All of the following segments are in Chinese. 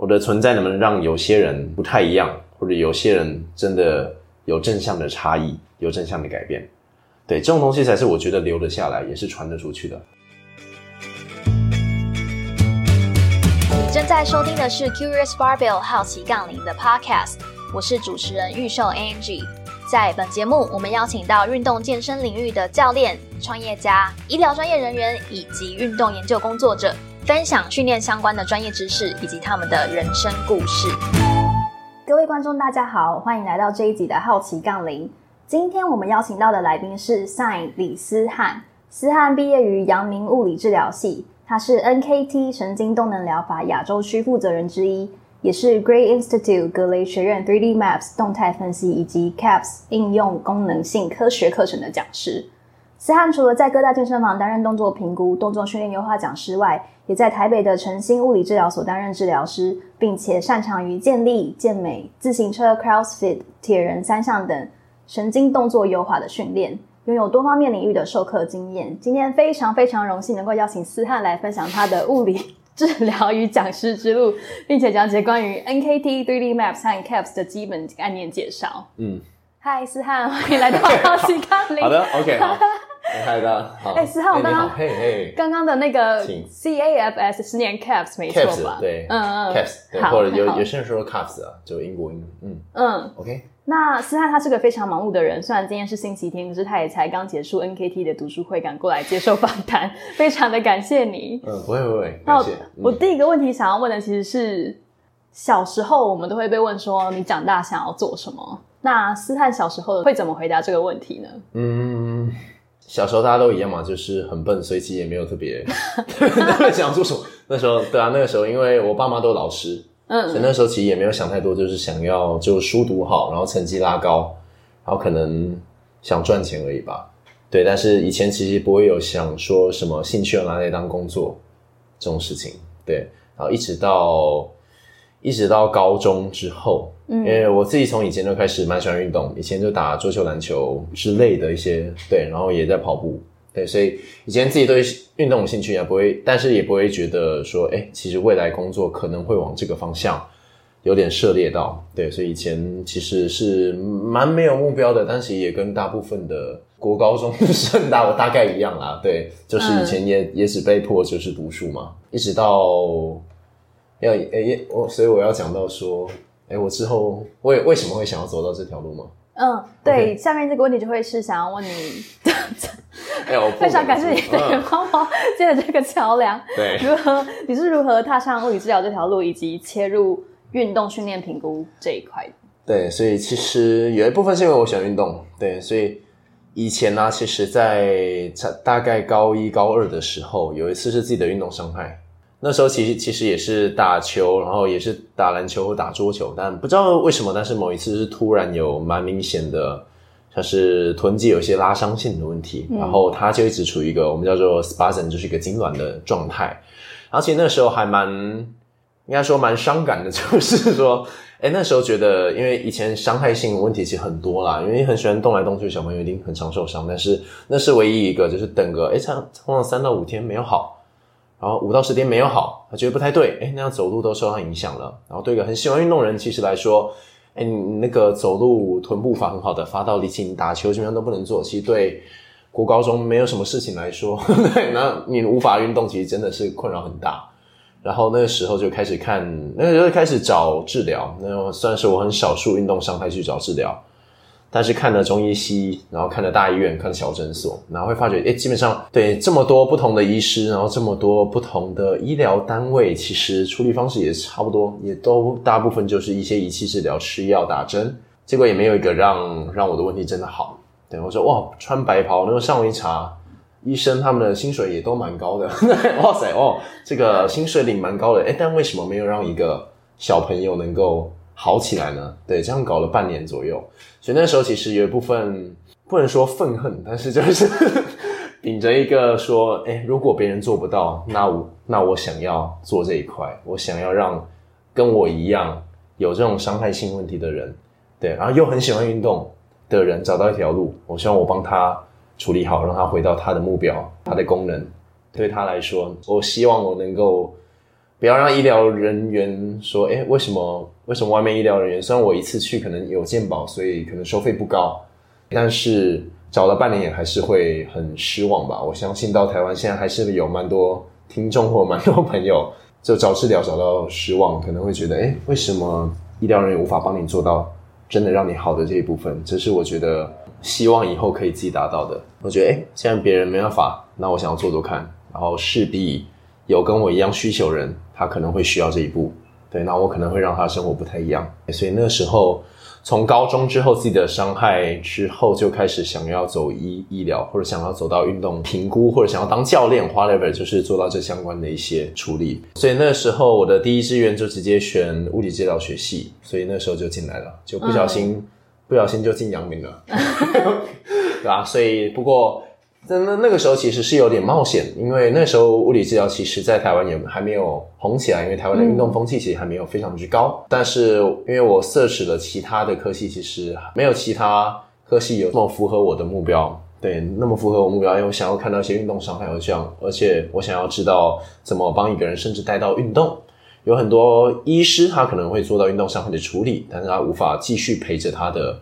我的存在能不能让有些人不太一样，或者有些人真的有正向的差异，有正向的改变？对，这种东西才是我觉得留得下来，也是传得出去的。你正在收听的是 Curious Barbell 好奇杠铃的 Podcast，我是主持人预售 Angie。在本节目，我们邀请到运动健身领域的教练、创业家、医疗专业人员以及运动研究工作者。分享训练相关的专业知识以及他们的人生故事。各位观众，大家好，欢迎来到这一集的好奇杠铃。今天我们邀请到的来宾是 Sign 李思翰。思翰毕业于阳明物理治疗系，他是 NKT 神经动能疗法亚洲区负责人之一，也是 Great Institute 格雷学院 3D Maps 动态分析以及 CAPS 应用功能性科学课程的讲师。思翰除了在各大健身房担任动作评估、动作训练优化讲师外，也在台北的诚心物理治疗所担任治疗师，并且擅长于健力、健美、自行车、CrossFit、铁人三项等神经动作优化的训练，拥有多方面领域的授课经验。今天非常非常荣幸能够邀请思翰来分享他的物理 治疗与讲师之路，并且讲解关于 NKT、3D Maps 和 CAPS 的基本概念介绍。嗯，嗨，思翰，欢迎来到 好奇康林。好的，OK，好。嗨，大家好。哎，思翰，我刚刚嘿嘿，刚刚的那个 C A F S 十年 caps 没错吧？对，嗯嗯，caps，或者有有些人说 caps 啊，就英国音，嗯嗯，OK。那思翰他是个非常忙碌的人，虽然今天是星期天，可是他也才刚结束 N K T 的读书会，赶过来接受访谈，非常的感谢你。嗯，不会不会，感谢。我第一个问题想要问的其实是，小时候我们都会被问说你长大想要做什么？那思翰小时候会怎么回答这个问题呢？嗯。小时候大家都一样嘛，就是很笨，所以其实也没有 特别想做什么。那时候，对啊，那个时候因为我爸妈都老师，嗯，所以那时候其实也没有想太多，就是想要就书读好，然后成绩拉高，然后可能想赚钱而已吧。对，但是以前其实不会有想说什么兴趣要拿来当工作这种事情。对，然后一直到。一直到高中之后，因为我自己从以前就开始蛮喜欢运动，以前就打桌球、篮球之类的一些，对，然后也在跑步，对，所以以前自己对运动有兴趣，也不会，但是也不会觉得说，哎，其实未来工作可能会往这个方向有点涉猎到，对，所以以前其实是蛮没有目标的，但是也跟大部分的国高中 生大我大概一样啦，对，就是以前也也只被迫就是读书嘛，一直到。要诶，我所以我要讲到说，哎，我之后为为什么会想要走到这条路吗？嗯，对，下面这个问题就会是想要问你，非常感谢你对 帮忙建了这个桥梁。对，如何你是如何踏上物理治疗这条路，以及切入运动训练评估这一块？对，所以其实有一部分是因为我喜欢运动，对，所以以前呢，其实在大概高一高二的时候，有一次是自己的运动伤害。那时候其实其实也是打球，然后也是打篮球或打桌球，但不知道为什么，但是某一次是突然有蛮明显的，像是臀肌有一些拉伤性的问题，然后他就一直处于一个我们叫做 spasm，就是一个痉挛的状态。而且那时候还蛮应该说蛮伤感的，就是说，哎，那时候觉得因为以前伤害性问题其实很多啦，因为很喜欢动来动去，小朋友一定很常受伤，但是那是唯一一个就是等个哎，差通常三到五天没有好。然后五到十天没有好，他觉得不太对，哎，那样走路都受到影响了。然后对一个很喜欢运动的人，其实来说，哎，你那个走路臀部法很好的，发到力气，打球基本上都不能做。其实对国高中没有什么事情来说，对，那你无法运动，其实真的是困扰很大。然后那个时候就开始看，那个时候开始找治疗，那算是我很少数运动伤害去找治疗。但是看了中医西医，然后看了大医院，看了小诊所，然后会发觉，哎，基本上对这么多不同的医师，然后这么多不同的医疗单位，其实处理方式也差不多，也都大部分就是一些仪器治疗、吃药、打针，结果也没有一个让让我的问题真的好。对我说，哇，穿白袍，然后上网一查，医生他们的薪水也都蛮高的，哇塞，哦，这个薪水领蛮高的，哎，但为什么没有让一个小朋友能够？好起来呢？对，这样搞了半年左右，所以那时候其实有一部分不能说愤恨，但是就是 顶着一个说，哎，如果别人做不到，那我那我想要做这一块，我想要让跟我一样有这种伤害性问题的人，对，然后又很喜欢运动的人找到一条路，我希望我帮他处理好，让他回到他的目标，他的功能对他来说，我希望我能够。不要让医疗人员说，哎，为什么为什么外面医疗人员虽然我一次去可能有健保，所以可能收费不高，但是找了半年也还是会很失望吧。我相信到台湾现在还是有蛮多听众或蛮多朋友就找治疗找到失望，可能会觉得，哎，为什么医疗人员无法帮你做到真的让你好的这一部分？这是我觉得希望以后可以自己达到的。我觉得，哎，既然别人没办法，那我想要做做看，然后势必有跟我一样需求人，他可能会需要这一步，对，那我可能会让他生活不太一样。所以那时候从高中之后自己的伤害之后，就开始想要走医医疗，或者想要走到运动评估，或者想要当教练，whatever，就是做到这相关的一些处理。所以那时候我的第一志愿就直接选物理治疗学系，所以那时候就进来了，就不小心不小心就进阳明了。对吧？所以不过，那那那个时候其实是有点冒险，因为那时候物理治疗其实在台湾也还没有红起来，因为台湾的运动风气其实还没有非常之高。但是因为我 search 了其他的科系，其实没有其他科系有那么符合我的目标，对，那么符合我目标，因为我想要看到一些运动伤害，而这样，而且我想要知道怎么帮一个人，甚至带到运动。有很多医师他可能会做到运动伤害的处理，但是他无法继续陪着他的。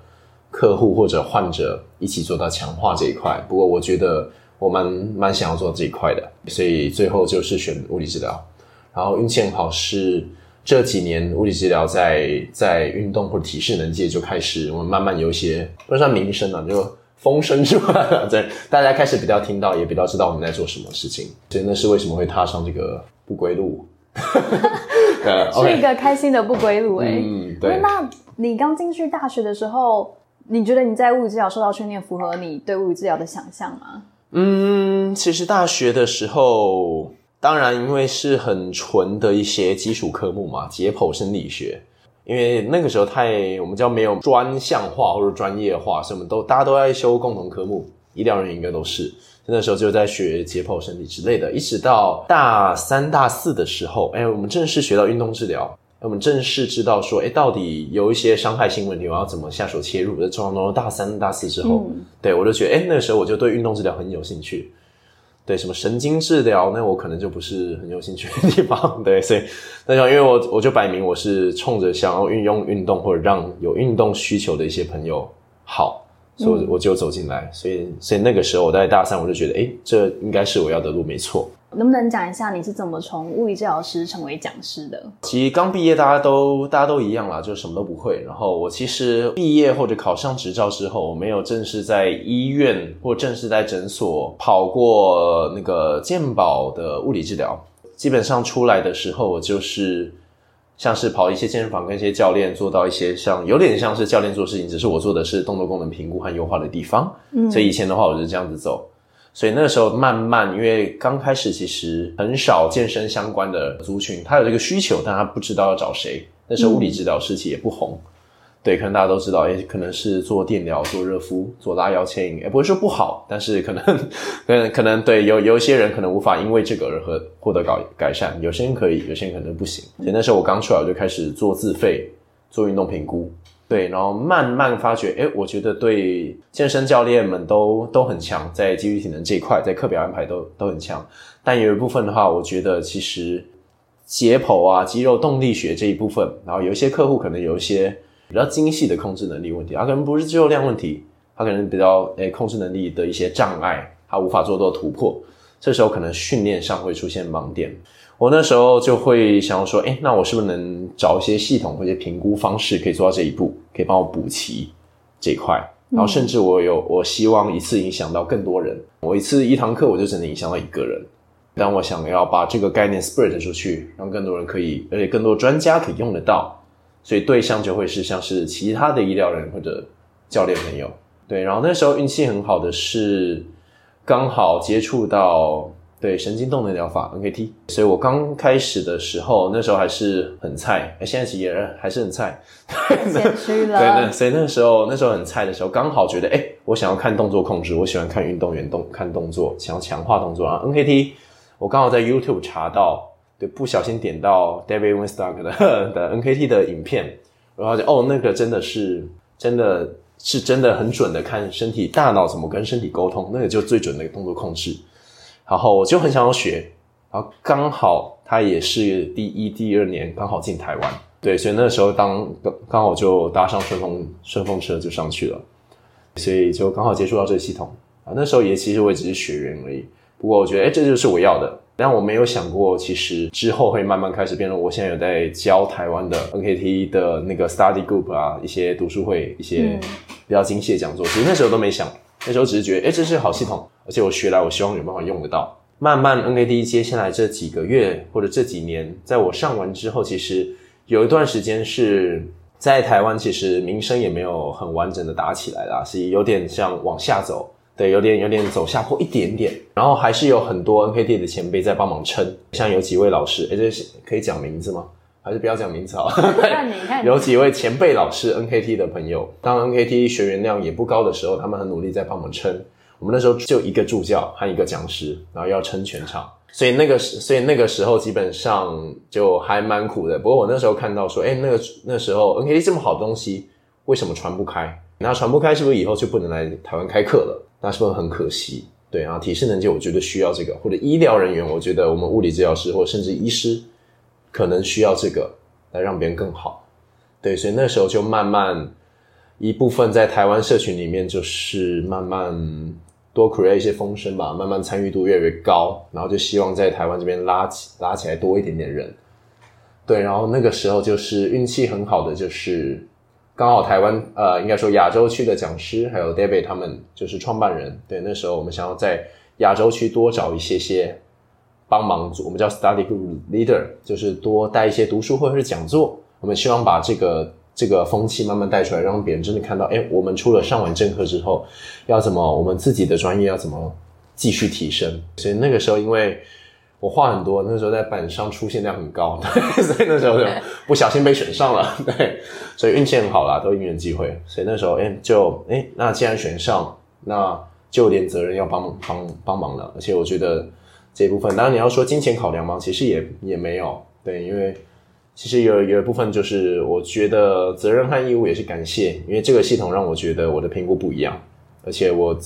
客户或者患者一起做到强化这一块，不过我觉得我蛮蛮想要做这一块的，所以最后就是选物理治疗。然后运气很好，是这几年物理治疗在在运动或者体适能界就开始，我们慢慢有一些不算名声了，就风声出来了，对，大家开始比较听到，也比较知道我们在做什么事情。所以那是为什么会踏上这个不归路，是一个开心的不归路哎。嗯，对。那你刚进去大学的时候？你觉得你在物理治疗受到训练符合你对物理治疗的想象吗？嗯，其实大学的时候，当然因为是很纯的一些基础科目嘛，解剖生理学。因为那个时候太我们叫没有专项化或者专业化，所以我们都大家都在修共同科目，医疗人员应该都是那时候就在学解剖生理之类的。一直到大三大四的时候，哎，我们正式学到运动治疗。我们正式知道说，哎，到底有一些伤害性问题，我要怎么下手切入？在从从大三、大四之后，对我就觉得，哎，那个时候我就对运动治疗很有兴趣。对什么神经治疗，那我可能就不是很有兴趣的 地方。对，所以那时候因为我我就摆明我是冲着想要运用运动或者让有运动需求的一些朋友好，所以我就走进来。所以所以那个时候我在大三，我就觉得，哎，这应该是我要的路，没错。能不能讲一下你是怎么从物理治疗师成为讲师的？其实刚毕业，大家都大家都一样啦，就什么都不会。然后我其实毕业或者考上执照之后，我没有正式在医院或正式在诊所跑过那个健保的物理治疗。基本上出来的时候，我就是像是跑一些健身房，跟一些教练做到一些像有点像是教练做事情，只是我做的是动作功能评估和优化的地方。嗯，所以以前的话，我是这样子走。所以那时候慢慢，因为刚开始其实很少健身相关的族群，他有这个需求，但他不知道要找谁。那时候物理治疗师其实也不红，对，可能大家都知道，哎，可能是做电疗、做热敷、做拉腰牵引，也不会说不好，但是可能，可能可能对有有一些人可能无法因为这个而和获得改改善，有些人可以，有些人可能不行。所以那时候我刚出来，我就开始做自费做运动评估。对，然后慢慢发觉，哎，我觉得对健身教练们都都很强，在肌力体能这一块，在课表安排都都很强。但有一部分的话，我觉得其实解剖啊、肌肉动力学这一部分，然后有一些客户可能有一些比较精细的控制能力问题，他可能不是肌肉量问题，他可能比较诶控制能力的一些障碍，他无法做到突破。这时候可能训练上会出现盲点。我那时候就会想要说，哎，那我是不是能找一些系统或者评估方式，可以做到这一步，可以帮我补齐这一块？然后甚至我有，我希望一次影响到更多人。我一次一堂课，我就只能影响到一个人。但我想要把这个概念 spread 出去，让更多人可以，而且更多专家可以用得到。所以对象就会是像是其他的医疗人或者教练朋友。对，然后那时候运气很好的是，刚好接触到。对神经动能疗法 NKT，所以我刚开始的时候，那时候还是很菜，现在其实也还是很菜。谦虚了。对，所以那个时候，那时候很菜的时候，刚好觉得，哎，我想要看动作控制，我喜欢看运动员动看动作，想要强化动作啊。NKT，我刚好在 YouTube 查到，对，不小心点到 David Winstock 的 的 NKT 的影片，然后就哦，那个真的是真的是真的很准的，看身体大脑怎么跟身体沟通，那个就最准的动作控制。然后我就很想要学，然后刚好他也是第一、第二年刚好进台湾，对，所以那时候当刚刚好就搭上顺风顺风车就上去了，所以就刚好接触到这个系统啊。那时候也其实我也只是学员而已，不过我觉得哎，这就是我要的。但我没有想过，其实之后会慢慢开始变成我现在有在教台湾的 NKT 的那个 study group 啊，一些读书会，一些比较精细的讲座。其实那时候都没想，那时候只是觉得，哎，这是好系统，而且我学来，我希望有办法用得到。慢慢，N K D 接下来这几个月或者这几年，在我上完之后，其实有一段时间是在台湾，其实名声也没有很完整的打起来啦，是有点像往下走。对，有点有点走下坡一点点，然后还是有很多 N K D 的前辈在帮忙撑，像有几位老师，哎，这是可以讲名字吗？还是不要讲名字啊？有几位前辈老师 NKT 的朋友，当 NKT 学员量也不高的时候，他们很努力在帮我们撑。我们那时候就一个助教和一个讲师，然后要撑全场，所以那个时，所以那个时候基本上就还蛮苦的。不过我那时候看到说，哎，那个那时候 NKT 这么好的东西，为什么传不开？那传不开，是不是以后就不能来台湾开课了？那是不是很可惜？对啊，体适能界我觉得需要这个，或者医疗人员，我觉得我们物理治疗师或甚至医师可能需要这个来让别人更好。对，所以那时候就慢慢一部分在台湾社群里面，就是慢慢多 create 一些风声吧，慢慢参与度越来越高，然后就希望在台湾这边拉起拉起来多一点点人。对，然后那个时候就是运气很好的就是。刚好台湾呃，应该说亚洲区的讲师还有 David 他们就是创办人。对，那时候我们想要在亚洲区多找一些些帮忙组，我们叫 Study Group Leader，就是多带一些读书或者是讲座。我们希望把这个这个风气慢慢带出来，让别人真的看到，哎，我们除了上完正课之后，要怎么我们自己的专业要怎么继续提升。所以那个时候因为。我话很多，那时候在板上出现量很高，对，所以那时候就不小心被选上了，对，所以运气很好啦，都因缘机会，所以那时候哎就哎，那既然选上，那就有点责任要帮帮帮忙了，而且我觉得这一部分，当然你要说金钱考量吗？其实也也没有，对，因为其实有有一部分就是我觉得责任和义务也是感谢，因为这个系统让我觉得我的评估不一样，而且我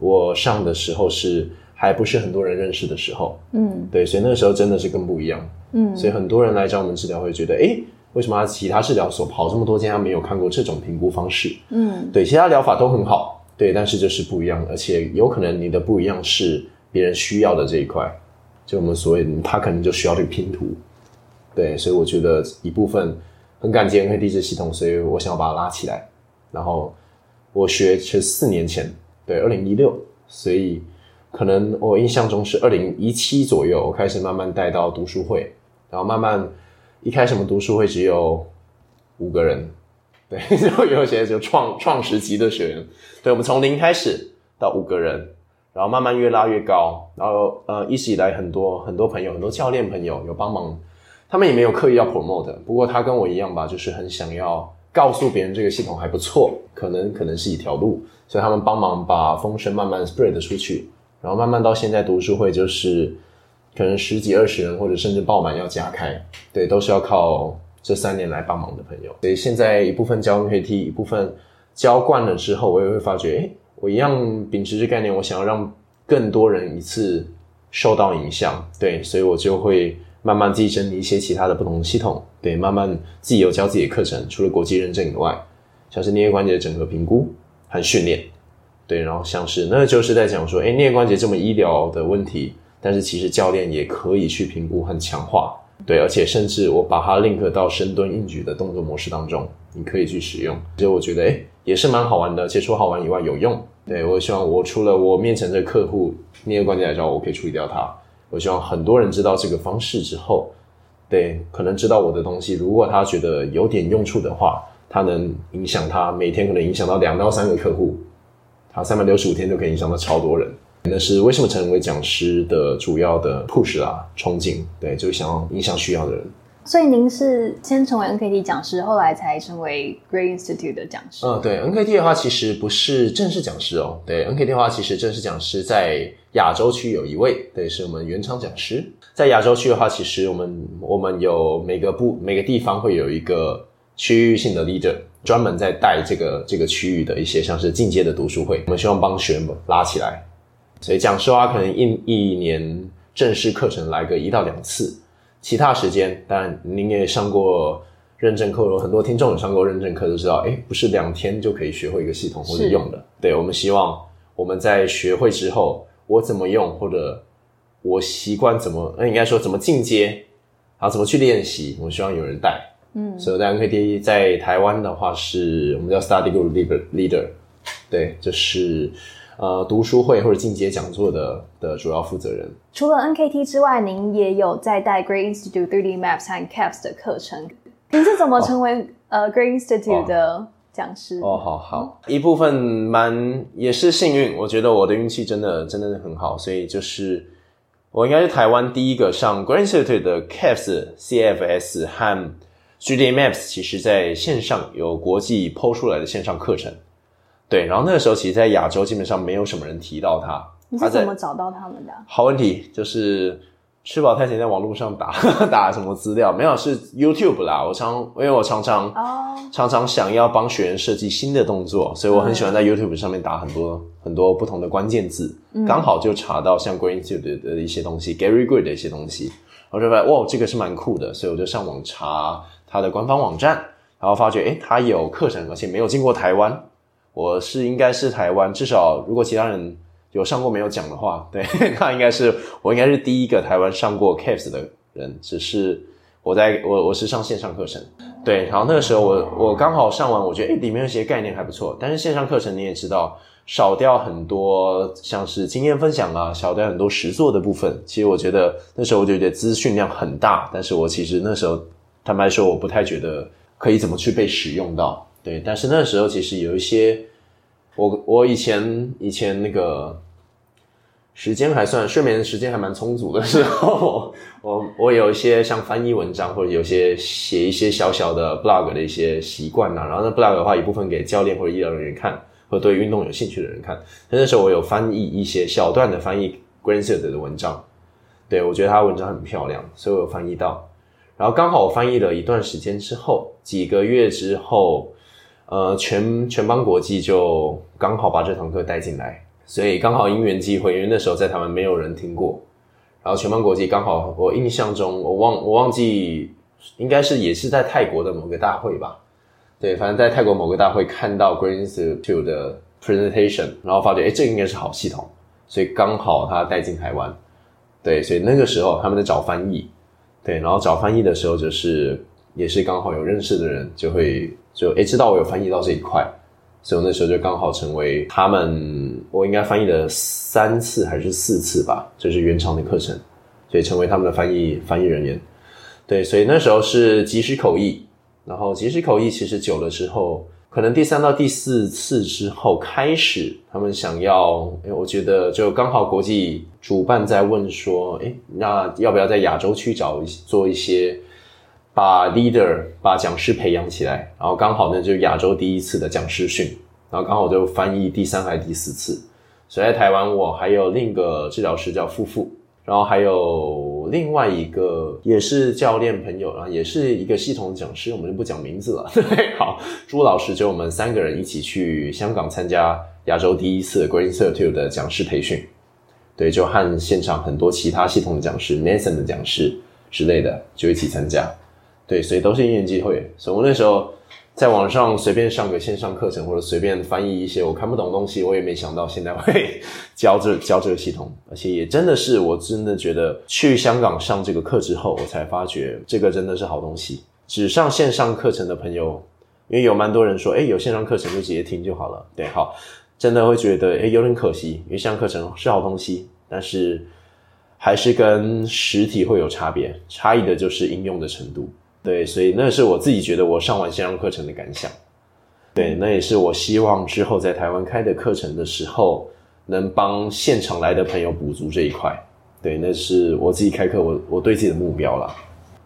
我上的时候是。还不是很多人认识的时候，嗯，对，所以那个时候真的是更不一样，嗯，所以很多人来找我们治疗，会觉得，哎，为什么其他治疗所跑这么多间，他没有看过这种评估方式？嗯，对，其他疗法都很好，对，但是就是不一样，而且有可能你的不一样是别人需要的这一块，就我们所谓他可能就需要这个拼图，对，所以我觉得一部分很感激 NKT 这系统，所以我想要把它拉起来，然后我学是四年前，对，二零一六，所以。可能我印象中是二零一七左右，我开始慢慢带到读书会，然后慢慢一开始我们读书会只有五个人，对，然后有些就创创始级的学员，对，我们从零开始到五个人，然后慢慢越拉越高，然后呃一直以来很多很多朋友，很多教练朋友有帮忙，他们也没有刻意要 promote，不过他跟我一样吧，就是很想要告诉别人这个系统还不错，可能可能是一条路，所以他们帮忙把风声慢慢 spread 出去。然后慢慢到现在读书会就是可能十几二十人或者甚至爆满要加开，对，都是要靠这三年来帮忙的朋友。所以现在一部分教 NKT，一部分教惯了之后，我也会发觉，哎，我一样秉持这概念，我想要让更多人一次受到影响，对，所以我就会慢慢自己整理一些其他的不同的系统，对，慢慢自己有教自己的课程，除了国际认证以外，像是颞关节整合评估和训练。对，然后像是那就是在讲说，哎，颞关节这么医疗的问题，但是其实教练也可以去评估和强化。对，而且甚至我把它 link 到深蹲硬举的动作模式当中，你可以去使用。所以我觉得，哎，也是蛮好玩的。且除好玩以外有用。对我希望我除了我面前的客户那个关节来找我，可以处理掉它。我希望很多人知道这个方式之后，对，可能知道我的东西，如果他觉得有点用处的话，他能影响他每天可能影响到两到三个客户。他，三百六十五天就可以影响到超多人，那是为什么成为讲师的主要的 push 啊，憧憬，对，就是想要影响需要的人。所以您是先成为 NKT 讲师，后来才成为 Great Institute 的讲师。嗯，对，NKT 的话其实不是正式讲师哦，对，NKT 的话其实正式讲师在亚洲区有一位，对，是我们原厂讲师。在亚洲区的话，其实我们我们有每个部每个地方会有一个区域性的 leader。专门在带这个这个区域的一些像是进阶的读书会，我们希望帮学员拉起来。所以讲师的话，可能一一年正式课程来个一到两次，其他时间，当然您也上过认证课，有很多听众有上过认证课都知道，哎，不是两天就可以学会一个系统或者用的。对我们希望我们在学会之后，我怎么用或者我习惯怎么，那应该说怎么进阶，然后怎么去练习，我希望有人带。嗯，所以在 NKT 在台湾的话是我们叫 Study Group Leader Leader，对，就是呃读书会或者进阶讲座的的主要负责人。除了 NKT 之外，您也有在带 Great Institute 3D Maps 和 CAPS 的课程。您是怎么成为、呃 Great Institute 的讲师？哦，好好，一部分蛮也是幸运，我觉得我的运气真的真的是很好，所以就是我应该是台湾第一个上 Grand Institute 的 CAPS、CFS 和 3D Maps，其实在线上有国际抛出来的线上课程。对，然后那个时候其实，在亚洲基本上没有什么人提到他。你是怎么找到他们的啊？好问题，就是吃饱太闲在网络上打 打什么资料，没有是 YouTube 啦。我常因为我常常哦，常常想要帮学员设计新的动作，所以我很喜欢在 YouTube 上面打很多很多不同的关键字，刚好就查到像 Green Institute 的一些东西，Gary Good 的一些东西，我就发现哇，这个是蛮酷的，所以我就上网查他的官方网站，然后发觉诶，他有课程，而且没有进过台湾。我是应该是台湾，至少如果其他人有上过没有讲的话，对，那应该是我应该是第一个台湾上过 CAPS 的人，只是我在我我是上线上课程，对，然后那个时候我我刚好上完，我觉得诶里面有些概念还不错，但是线上课程你也知道少掉很多像是经验分享啊，少掉很多实作的部分。其实我觉得那时候我就觉得资讯量很大，但是我其实那时候坦白说我不太觉得可以怎么去被使用到。对，但是那时候其实有一些，我我以前以前那个时间还算睡眠时间还蛮充足的时候，我我有一些像翻译文章或者有些写一些小小的 blog 的一些习惯呐、然后那 blog 的话一部分给教练或者医疗人员看，或对运动有兴趣的人看。但那时候我有翻译一些小段的翻译 Grandset 的文章，对我觉得他文章很漂亮，所以我有翻译到。然后刚好我翻译了一段时间之后，几个月之后，呃，全全邦国际就刚好把这堂课带进来，所以刚好因缘际会，因为那时候在台湾没有人听过，然后全邦国际刚好我印象中我忘我忘记应该是也是在泰国的某个大会吧，对，反正在泰国某个大会看到 Green Institute 的 presentation，然后发觉哎这应该是好系统，所以刚好他带进台湾，对，所以那个时候他们在找翻译，对，然后找翻译的时候就是也是刚好有认识的人就会就诶知道我有翻译到这一块，所以我那时候就刚好成为他们我应该翻译了三次还是四次吧，就是原厂的课程，所以成为他们的翻译翻译人员。对，所以那时候是即时口译，然后即时口译其实久了之后，可能第三到第四次之后开始，他们想要，诶我觉得就刚好国际主办在问说，诶，那要不要在亚洲区找做一些把 leader 把讲师培养起来，然后刚好呢就是亚洲第一次的讲师训，然后刚好就翻译第三还是第四次，所以在台湾我还有另一个治疗师叫夫妇，然后还有另外一个也是教练朋友，然后也是一个系统讲师，我们就不讲名字了。对，好，朱老师就我们三个人一起去香港参加亚洲第一次 Green Certitude 的讲师培训，对，就和现场很多其他系统的讲师、Nathan 的讲师之类的就一起参加。对，所以都是因缘机会。所以我那时候在网上随便上个线上课程，或者随便翻译一些我看不懂的东西，我也没想到现在会 教这教这个系统，而且也真的是我真的觉得去香港上这个课之后，我才发觉这个真的是好东西。只上线上课程的朋友，因为有蛮多人说，哎，有线上课程就直接听就好了。对，好，真的会觉得，哎，有点可惜，因为线上课程是好东西，但是还是跟实体会有差别，差异的就是应用的程度。对，所以那是我自己觉得我上完线上课程的感想。对，那也是我希望之后在台湾开的课程的时候，能帮现场来的朋友补足这一块。对，那是我自己开课，我我对自己的目标啦。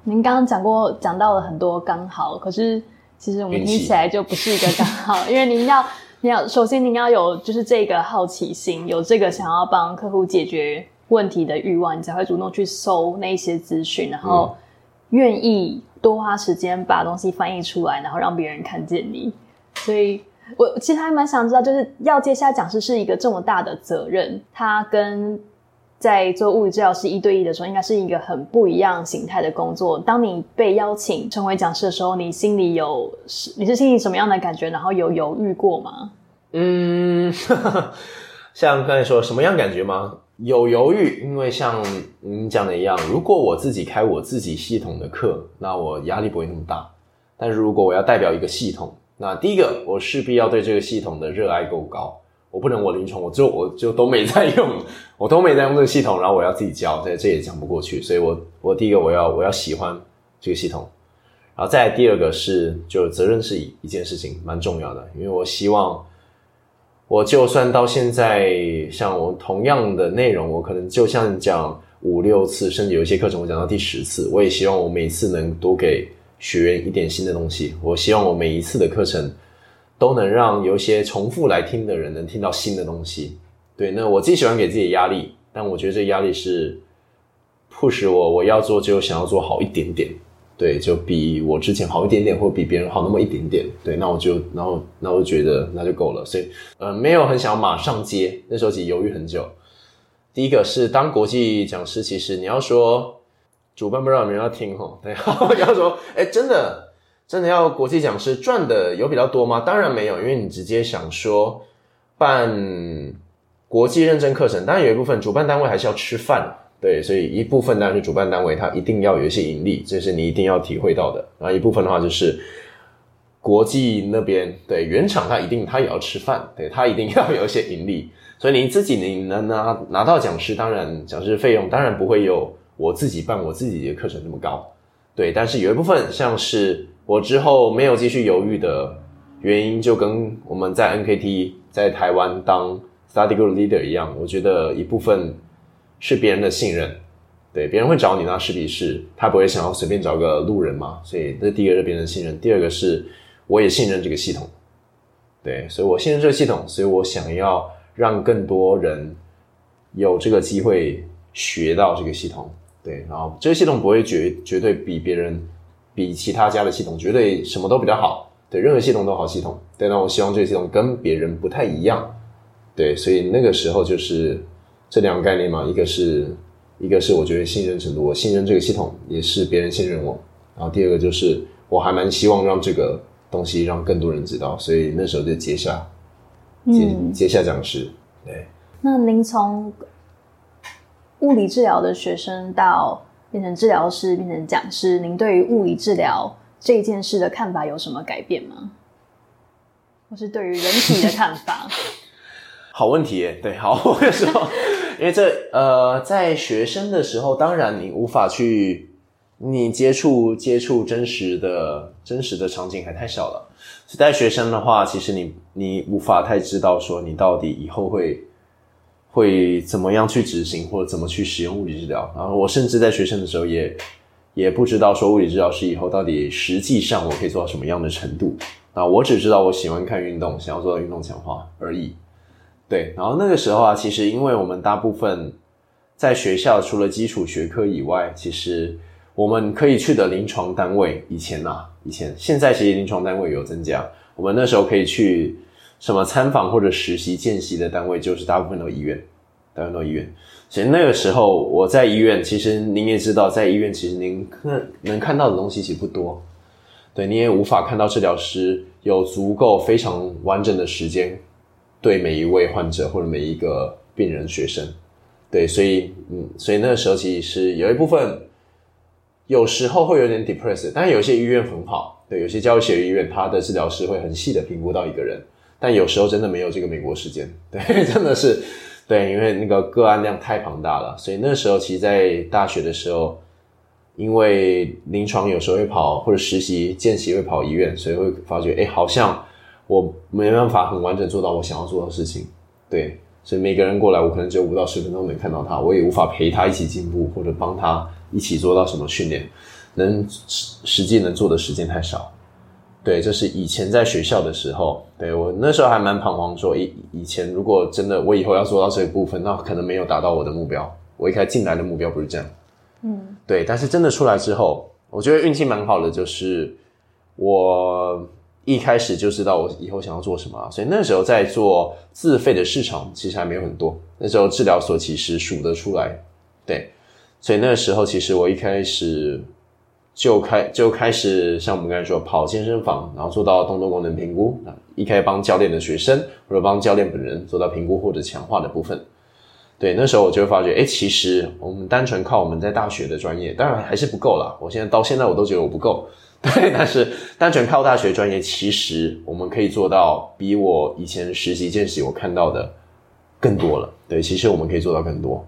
您刚刚讲过，讲到了很多刚好，可是其实我们听起来就不是一个刚好，因为您要，你要首先您要有就是这个好奇心，有这个想要帮客户解决问题的欲望，你才会主动去搜那一些资讯，然后愿意多花时间把东西翻译出来，然后让别人看见你。所以我其实还蛮想知道，就是要接下讲师是一个这么大的责任，他跟在做物理治疗师一对一的时候，应该是一个很不一样形态的工作。当你被邀请成为讲师的时候，你心里有你是心里什么样的感觉？然后有犹豫过吗？嗯，像刚才说什么样感觉吗？有犹豫，因为像您讲的一样，如果我自己开我自己系统的课，那我压力不会那么大。但是如果我要代表一个系统，那第一个我势必要对这个系统的热爱够高。我不能我临床我就我就都没在用，我都没在用这个系统，然后我要自己教，这这也讲不过去。所以我我第一个我要我要喜欢这个系统，然后再第二个是就责任是一一件事情蛮重要的，因为我希望我就算到现在像我同样的内容，我可能就像讲五六次，甚至有一些课程我讲到第十次，我也希望我每次能多给学员一点新的东西。我希望我每一次的课程。都能让有一些重复来听的人能听到新的东西，对。那我自己喜欢给自己压力，但我觉得这压力是迫使我，我要做就想要做好一点点，对，就比我之前好一点点，或比别人好那么一点点，对。那我就，然后，那我就觉得那就够了，所以，呃，没有很想马上接，那时候其实犹豫很久。第一个是当国际讲师，其实你要说主办不知道有没有要听哈，对，你要说，哎，真的。真的要国际讲师赚的有比较多吗？当然没有，因为你直接想说办国际认证课程，当然有一部分主办单位还是要吃饭，对，所以一部分当然是主办单位，它一定要有一些盈利，这是你一定要体会到的。然后一部分的话就是国际那边，对原厂它一定它也要吃饭，对，它一定要有一些盈利，所以你自己你能拿拿到讲师，当然讲师费用当然不会有我自己办我自己的课程那么高，对，但是有一部分像是。我之后没有继续犹豫的原因，就跟我们在 NKT 在台湾当 study group leader 一样，我觉得一部分是别人的信任，对，别人会找你那势必是他不会想要随便找个路人嘛，所以这第一个是别人的信任，第二个是我也信任这个系统，对，所以我信任这个系统，所以我想要让更多人有这个机会学到这个系统，对，然后这个系统不会绝绝对比别人。比其他家的系统绝对什么都比较好，对，任何系统都好系统。对，那我希望这个系统跟别人不太一样，对，所以那个时候就是这两个概念嘛，一个是一个是我觉得信任程度，我信任这个系统，也是别人信任我。然后第二个就是我还蛮希望让这个东西让更多人知道，所以那时候就接下接接下讲师。对，那您从物理治疗的学生到。变成治疗师，变成讲师，您对于物理治疗这件事的看法有什么改变吗？或是对于人体的看法？好问题，对，好，我跟你说，因为这呃，在学生的时候，当然你无法去你接触接触真实的真实的场景还太少了。在学生的话，其实你你无法太知道说你到底以后会。会怎么样去执行，或者怎么去使用物理治疗？然后我甚至在学生的时候也也不知道说物理治疗师以后到底实际上我可以做到什么样的程度啊！我只知道我喜欢看运动，想要做到运动强化而已。对，然后那个时候啊，其实因为我们大部分在学校除了基础学科以外，其实我们可以去的临床单位，以前呐，以前现在其实临床单位有增加，我们那时候可以去。什么参访或者实习见习的单位，就是大部分都医院，大部分都医院。所以那个时候我在医院，其实您也知道，在医院其实您看能看到的东西其实不多，对，你也无法看到治疗师有足够非常完整的时间对每一位患者或者每一个病人学生，对，所以嗯，所以那个时候其实是有一部分有时候会有点 depressed，但有些医院很好，对，有些教育学医院，他的治疗师会很细的评估到一个人。但有时候真的没有这个美国时间，对，真的是，对，因为那个个案量太庞大了，所以那时候其实，在大学的时候，因为临床有时候会跑或者实习见习会跑医院，所以会发觉，哎，好像我没办法很完整做到我想要做的事情，对，所以每个人过来，我可能只有五到十分钟能看到他，我也无法陪他一起进步或者帮他一起做到什么训练，能实际能做的时间太少。对，这是以前在学校的时候，对我那时候还蛮彷徨，说以以前如果真的我以后要做到这一部分，那可能没有达到我的目标。我一开始进来的目标不是这样，嗯，对。但是真的出来之后，我觉得运气蛮好的，就是我一开始就知道我以后想要做什么，所以那时候在做自费的市场其实还没有很多。那时候治疗所其实数得出来，对，所以那时候其实我一开始就开就开始像我们刚才说跑健身房，然后做到动作功能评估啊，一开帮教练的学生或者帮教练本人做到评估或者强化的部分。对，那时候我就会发觉，哎，其实我们单纯靠我们在大学的专业，当然还是不够啦。我现在到现在我都觉得我不够。对，但是单纯靠大学专业，其实我们可以做到比我以前实习见习我看到的更多了。对，其实我们可以做到更多。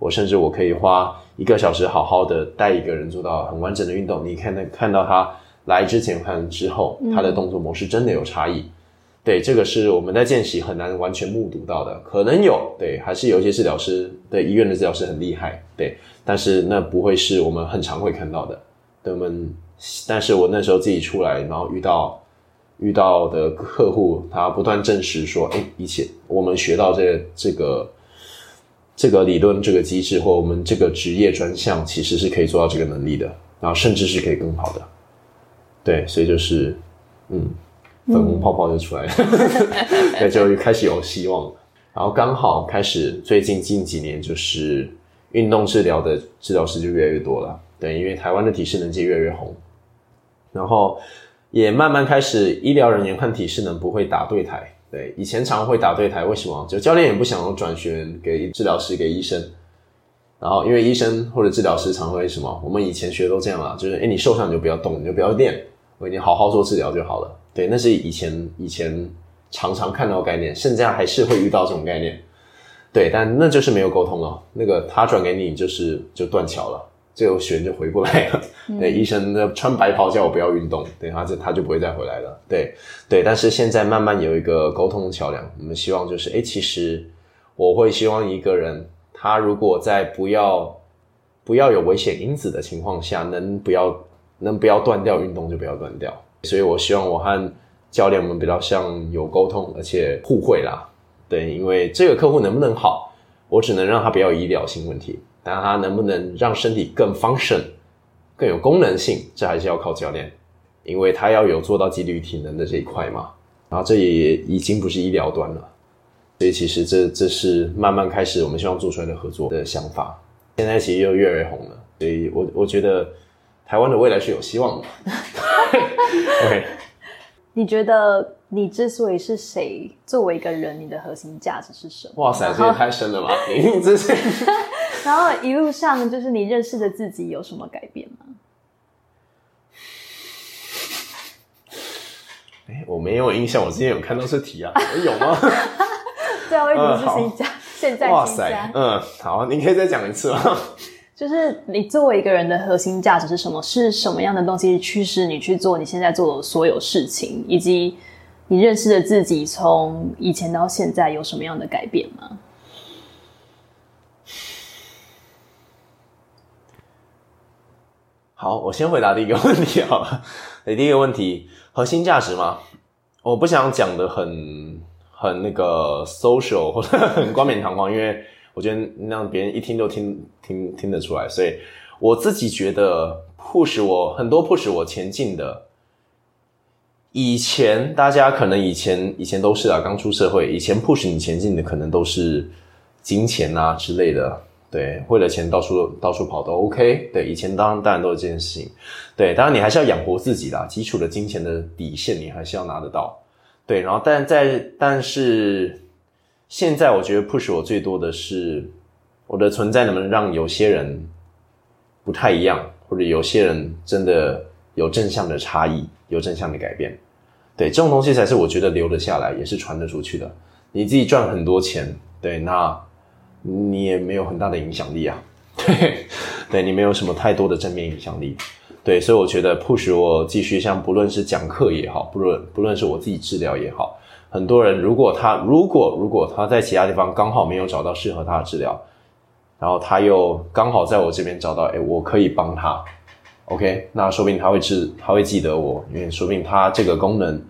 我甚至我可以花一个小时好好的带一个人做到很完整的运动。你看，那看到他来之前看之后，他的动作模式真的有差异。对，这个是我们在见习很难完全目睹到的，可能有，对，还是有一些治疗师对医院的治疗师很厉害，对，但是那不会是我们很常会看到的。对我们。但是我那时候自己出来，然后遇到遇到的客户，他不断证实说：“哎，一切我们学到这个这个这个理论、这个机制，或我们这个职业专项，其实是可以做到这个能力的，然后甚至是可以更好的。”对，所以就是嗯，粉红泡泡就出来了，对，就开始有希望。然后刚好开始最近近几年，就是运动治疗的治疗师就越来越多了。对，因为台湾的体适能界越来越红。然后也慢慢开始，医疗人员看体适能不会打对台。对，以前常会打对台，为什么？就教练也不想转学给治疗师给医生。然后因为医生或者治疗师常会什么？我们以前学都这样啦，就是哎，你受伤你就不要动，你就不要练，我给你好好做治疗就好了。对，那是以前以前常常看到概念，现在还是会遇到这种概念。对，但那就是没有沟通了。那个他转给你，就是就断桥了。这个学员就回过来了，对医生的穿白袍叫我不要运动，对他就他就不会再回来了，对对。但是现在慢慢有一个沟通的桥梁，我们希望就是，哎，其实我会希望一个人，他如果在不要不要有危险因子的情况下，能不要能不要断掉运动就不要断掉。所以我希望我和教练们比较像有沟通，而且互惠啦，对，因为这个客户能不能好，我只能让他不要医疗性问题。但他能不能让身体更 function、更有功能性，这还是要靠教练，因为他要有做到纪律体能的这一块嘛。然后这也已经不是医疗端了，所以其实这这是慢慢开始我们希望做出来的合作的想法。现在其实又越来越红了，所以我我觉得台湾的未来是有希望的。OK，你觉得你之所以是谁，作为一个人，你的核心价值是什么？哇塞，这也太深了吧！你这是。然后一路上，就是你认识的自己有什么改变吗？哎，我没有印象，我之前有看到这题啊，有吗？对啊，为什么是新家？现在哇塞？嗯，好，你可以再讲一次吗？就是你作为一个人的核心价值是什么？是什么样的东西驱使你去做你现在做的所有事情？以及你认识的自己从以前到现在有什么样的改变吗？好，我先回答第一个问题啊。第一个问题，核心价值嘛，我不想讲的很很那个 social 或者很冠冕堂皇，因为我觉得让别人一听就听听听得出来。所以我自己觉得 push 我很多 push 我前进的，以前大家可能以前以前都是啊，刚出社会，以前 push 你前进的可能都是金钱啊之类的。对，为了钱到处到处跑都 OK。对，以前当然当然都是这件事情。对，当然你还是要养活自己啦，基础的金钱的底线你还是要拿得到。对，然后但在但是现在我觉得 push 我最多的是我的存在能不能让有些人不太一样，或者有些人真的有正向的差异，有正向的改变。对，这种东西才是我觉得留得下来，也是传得出去的。你自己赚很多钱，对，那。你也没有很大的影响力啊，对，对你没有什么太多的正面影响力，对，所以我觉得 push 我继续像不论是讲课也好，不论不论是我自己治疗也好，很多人如果他如果如果他在其他地方刚好没有找到适合他的治疗，然后他又刚好在我这边找到，哎，我可以帮他，OK，那说不定他会记他会记得我，因为说不定他这个功能，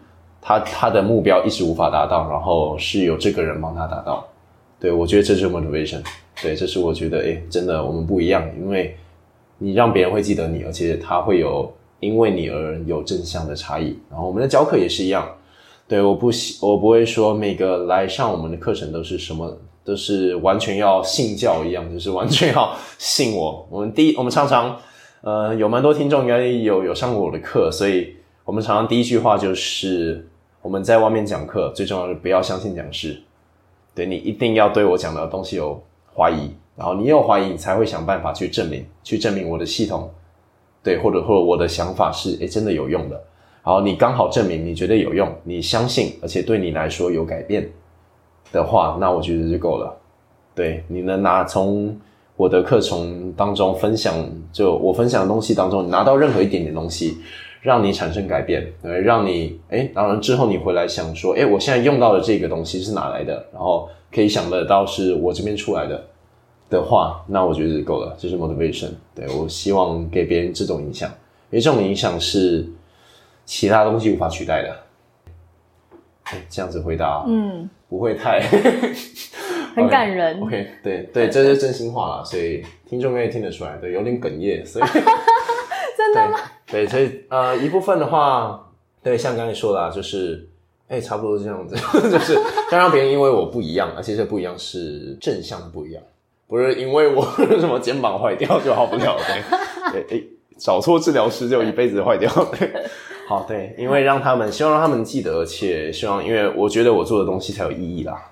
他他的目标一直无法达到，然后是有这个人帮他达到。对，我觉得这是 motivation。对，这是我觉得，哎，真的我们不一样，因为你让别人会记得你，而且他会有因为你而有正向的差异。然后我们的教课也是一样，对，我不喜我不会说每个来上我们的课程都是什么，都是完全要信教一样，就是完全要信我。我们第一，我们常常呃有蛮多听众应该有有上过我的课，所以我们常常第一句话就是我们在外面讲课，最重要的不要相信讲师，对你一定要对我讲的东西有怀疑。然后你有怀疑，你才会想办法去证明，去证明我的系统，对，或者或者我的想法是诶真的有用的。然后你刚好证明你觉得有用，你相信，而且对你来说有改变的话，那我觉得就够了。对，你能拿从我的课程当中分享，就我分享的东西当中，拿到任何一点点东西，让你产生改变，对，让你诶，然后之后你回来想说，诶，我现在用到的这个东西是哪来的？然后可以想得到是我这边出来的。的话，那我觉得够了，这是 motivation。对我希望给别人这种影响，因为这种影响是其他东西无法取代的。这样子回答，嗯，不会太 很感人。OK，对对，这是真心话了，所以听众可以听得出来，对，有点哽咽，所以 真的吗？对，所以呃，一部分的话，对，像刚才说的，就是哎，差不多是这样子，就是要让别人因为我不一样，而且这不一样是正向的不一样。不是因为我 什么肩膀坏掉就好不了，对，对，找错治疗师就一辈子坏掉，对，好，对，因为让他们希望让他们记得，而且希望，因为我觉得我做的东西才有意义啦。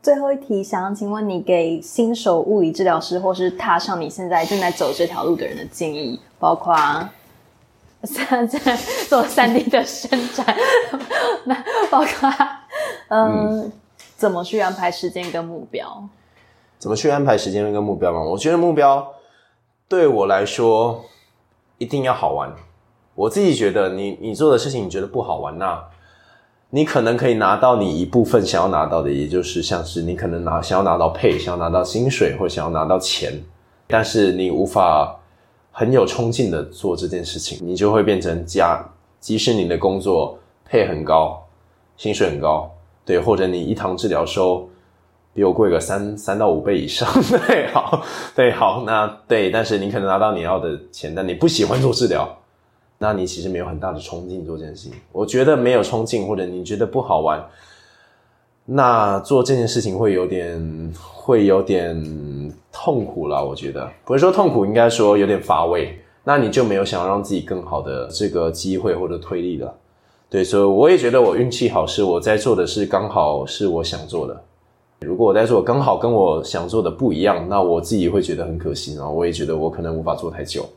最后一题，想要请问你给新手物理治疗师，或是踏上你现在正在走这条路的人的建议，包括 现在做三 D 的伸展，那包括嗯，怎么去安排时间跟目标？怎么去安排时间跟目标嘛？我觉得目标对我来说一定要好玩。我自己觉得，你你做的事情你觉得不好玩，那你可能可以拿到你一部分想要拿到的，也就是像是你可能拿想要拿到配，想要拿到薪水，或想要拿到钱，但是你无法很有冲劲的做这件事情，你就会变成加，即使你的工作配很高，薪水很高，对，或者你一堂治疗收。比我贵个三三到五倍以上，对，好，对，好，那对，但是你可能拿到你要的钱，但你不喜欢做治疗，那你其实没有很大的冲劲做这件事情。我觉得没有冲劲，或者你觉得不好玩，那做这件事情会有点会有点痛苦了。我觉得不是说痛苦，应该说有点乏味。那你就没有想要让自己更好的这个机会或者推力了。对，所以我也觉得我运气好，是我在做的是刚好是我想做的。如果我在做刚好跟我想做的不一样，那我自己会觉得很可惜，然后我也觉得我可能无法做太久，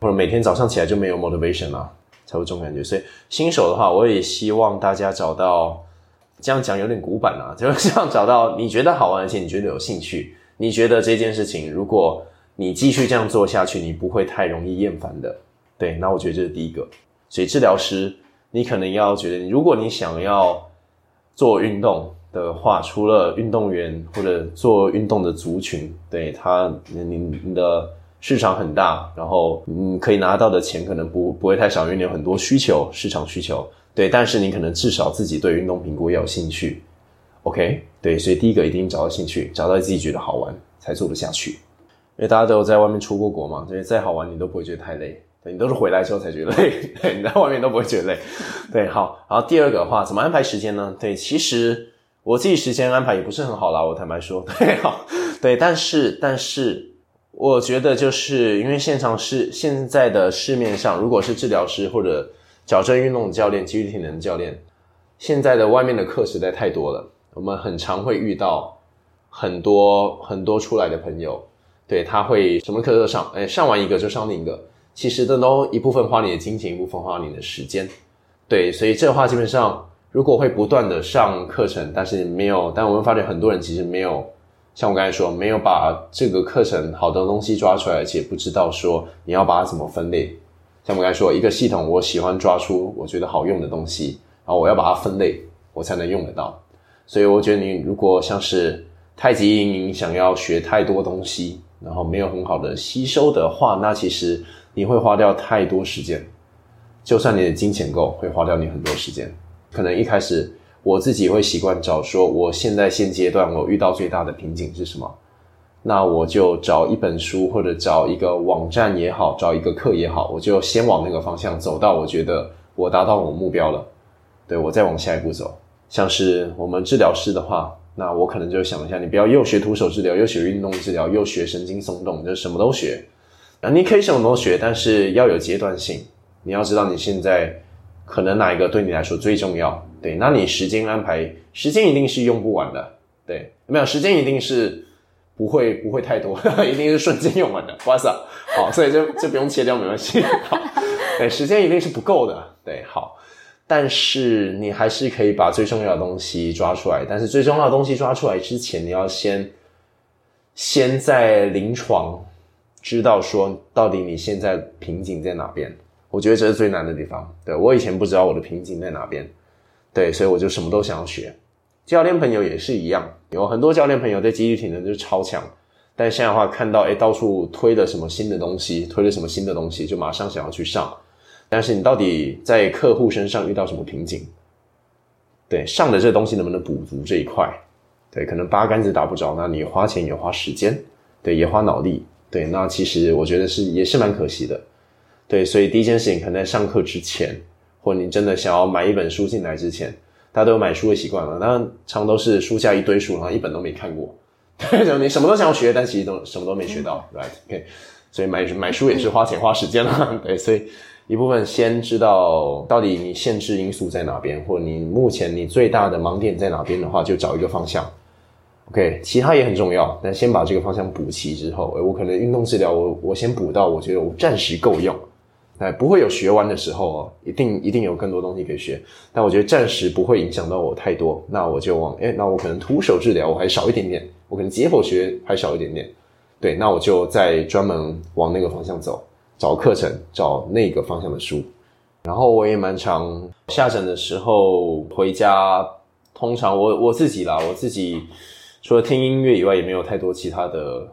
或者每天早上起来就没有 motivation 啊，才会这种感觉。所以新手的话，我也希望大家找到这样讲有点古板啊，就是这样找到你觉得好玩而且你觉得有兴趣，你觉得这件事情如果你继续这样做下去，你不会太容易厌烦的。对，那我觉得这是第一个。所以治疗师，你可能要觉得，如果你想要做运动。的话，除了运动员或者做运动的族群，对他，你你的市场很大，然后你可以拿到的钱可能不不会太少，因为你有很多需求，市场需求，对，但是你可能至少自己对运动评估要有兴趣，OK，对，所以第一个一定找到兴趣，找到自己觉得好玩才做得下去，因为大家都有在外面出过国嘛，所以再好玩你都不会觉得太累，对你都是回来之后才觉得累，对，你在外面都不会觉得累，对，好，然后第二个的话，怎么安排时间呢？对，其实。我自己时间安排也不是很好啦，我坦白说，对，好，对，但是，但是，我觉得就是因为现场是现在的市面上，如果是治疗师或者矫正运动教练、肌力体能教练，现在的外面的课实在太多了，我们很常会遇到很多很多出来的朋友，对他会什么课都上，哎，上完一个就上另一个，其实这都一部分花你的金钱，一部分花你的时间，对，所以这话基本上。如果会不断的上课程，但是没有，但我们发现很多人其实没有，像我刚才说，没有把这个课程好的东西抓出来，而且不知道说你要把它怎么分类。像我刚才说，一个系统，我喜欢抓出我觉得好用的东西，然后我要把它分类，我才能用得到。所以我觉得你如果像是太极营想要学太多东西，然后没有很好的吸收的话，那其实你会花掉太多时间。就算你的金钱够，会花掉你很多时间。可能一开始我自己会习惯找说，我现在现阶段我遇到最大的瓶颈是什么？那我就找一本书或者找一个网站也好，找一个课也好，我就先往那个方向走到我觉得我达到我目标了，对我再往下一步走。像是我们治疗师的话，那我可能就想一下，你不要又学徒手治疗，又学运动治疗，又学神经松动，就什么都学。啊，你可以什么都学，但是要有阶段性。你要知道你现在可能哪一个对你来说最重要。对，那你时间安排，时间一定是用不完的。对，没有时间一定是不会不会太多，一定是瞬间用完的。哇塞，好，所以就就不用切掉，没关系。好，对，时间一定是不够的。对，好，但是你还是可以把最重要的东西抓出来。但是最重要的东西抓出来之前，你要先先在临床。知道说到底你现在瓶颈在哪边？我觉得这是最难的地方。对我以前不知道我的瓶颈在哪边，对，所以我就什么都想要学。教练朋友也是一样，有很多教练朋友在肌力体能就超强，但现在的话看到哎到处推的什么新的东西，推了什么新的东西，就马上想要去上。但是你到底在客户身上遇到什么瓶颈？对，上的这东西能不能补足这一块？对，可能八竿子打不着，那你花钱也花时间，对，也花脑力。对，那其实我觉得是也是蛮可惜的，对，所以第一件事情可能在上课之前，或你真的想要买一本书进来之前，大家都有买书的习惯了，那常都是书架一堆书，然后一本都没看过，对，你什么都想要学，但其实都什么都没学到，right？OK，所以买买书也是花钱花时间了，对，所以一部分先知道到底你限制因素在哪边，或你目前你最大的盲点在哪边的话，就找一个方向。OK，其他也很重要，但先把这个方向补齐之后，我可能运动治疗，我我先补到我觉得我暂时够用，哎，不会有学完的时候哦，一定一定有更多东西可以学，但我觉得暂时不会影响到我太多，那我就往，哎，那我可能徒手治疗我还少一点点，我可能解剖学还少一点点，对，那我就再专门往那个方向走，找课程，找那个方向的书，然后我也蛮常下诊的时候回家，通常我我自己啦，我自己。除了听音乐以外，也没有太多其他的，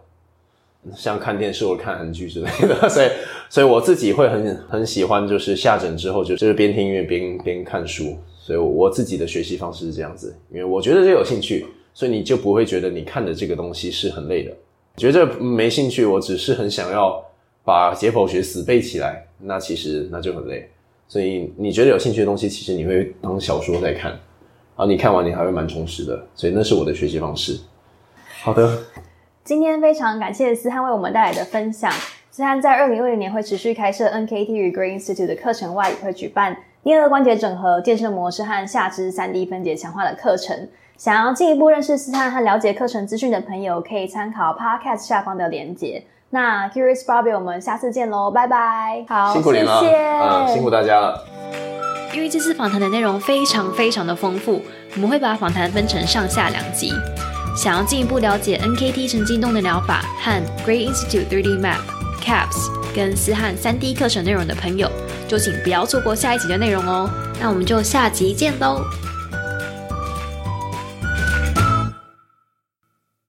像看电视或看韩剧之类的。所以，所以我自己会很很喜欢，就是下诊之后就就是边听音乐边边看书。所以我自己的学习方式是这样子，因为我觉得这有兴趣，所以你就不会觉得你看的这个东西是很累的。觉得没兴趣，我只是很想要把解剖学死背起来，那其实那就很累。所以你觉得有兴趣的东西，其实你会当小说在看。然后你看完，你还会蛮充实的，所以那是我的学习方式。好的，今天非常感谢思翰为我们带来的分享。思翰在二零二零年会持续开设 NKT 与 Green Institute 的课程外，也会举办颞颌关节整合、健身模式和下肢三 D 分解强化的课程。想要进一步认识思翰和了解课程资讯的朋友，可以参考 Podcast 下方的连结。那 Curious Barbie，我们下次见喽，拜拜。好，辛苦您了，嗯，辛苦大家了。因为这次访谈的内容非常非常的丰富，我们会把访谈分成上下两集。想要进一步了解 NKT 神经动能疗法和 Great Institute 3D Map、CAPS 跟思翰 3D 课程内容的朋友，就请不要错过下一集的内容哦。那我们就下集见喽。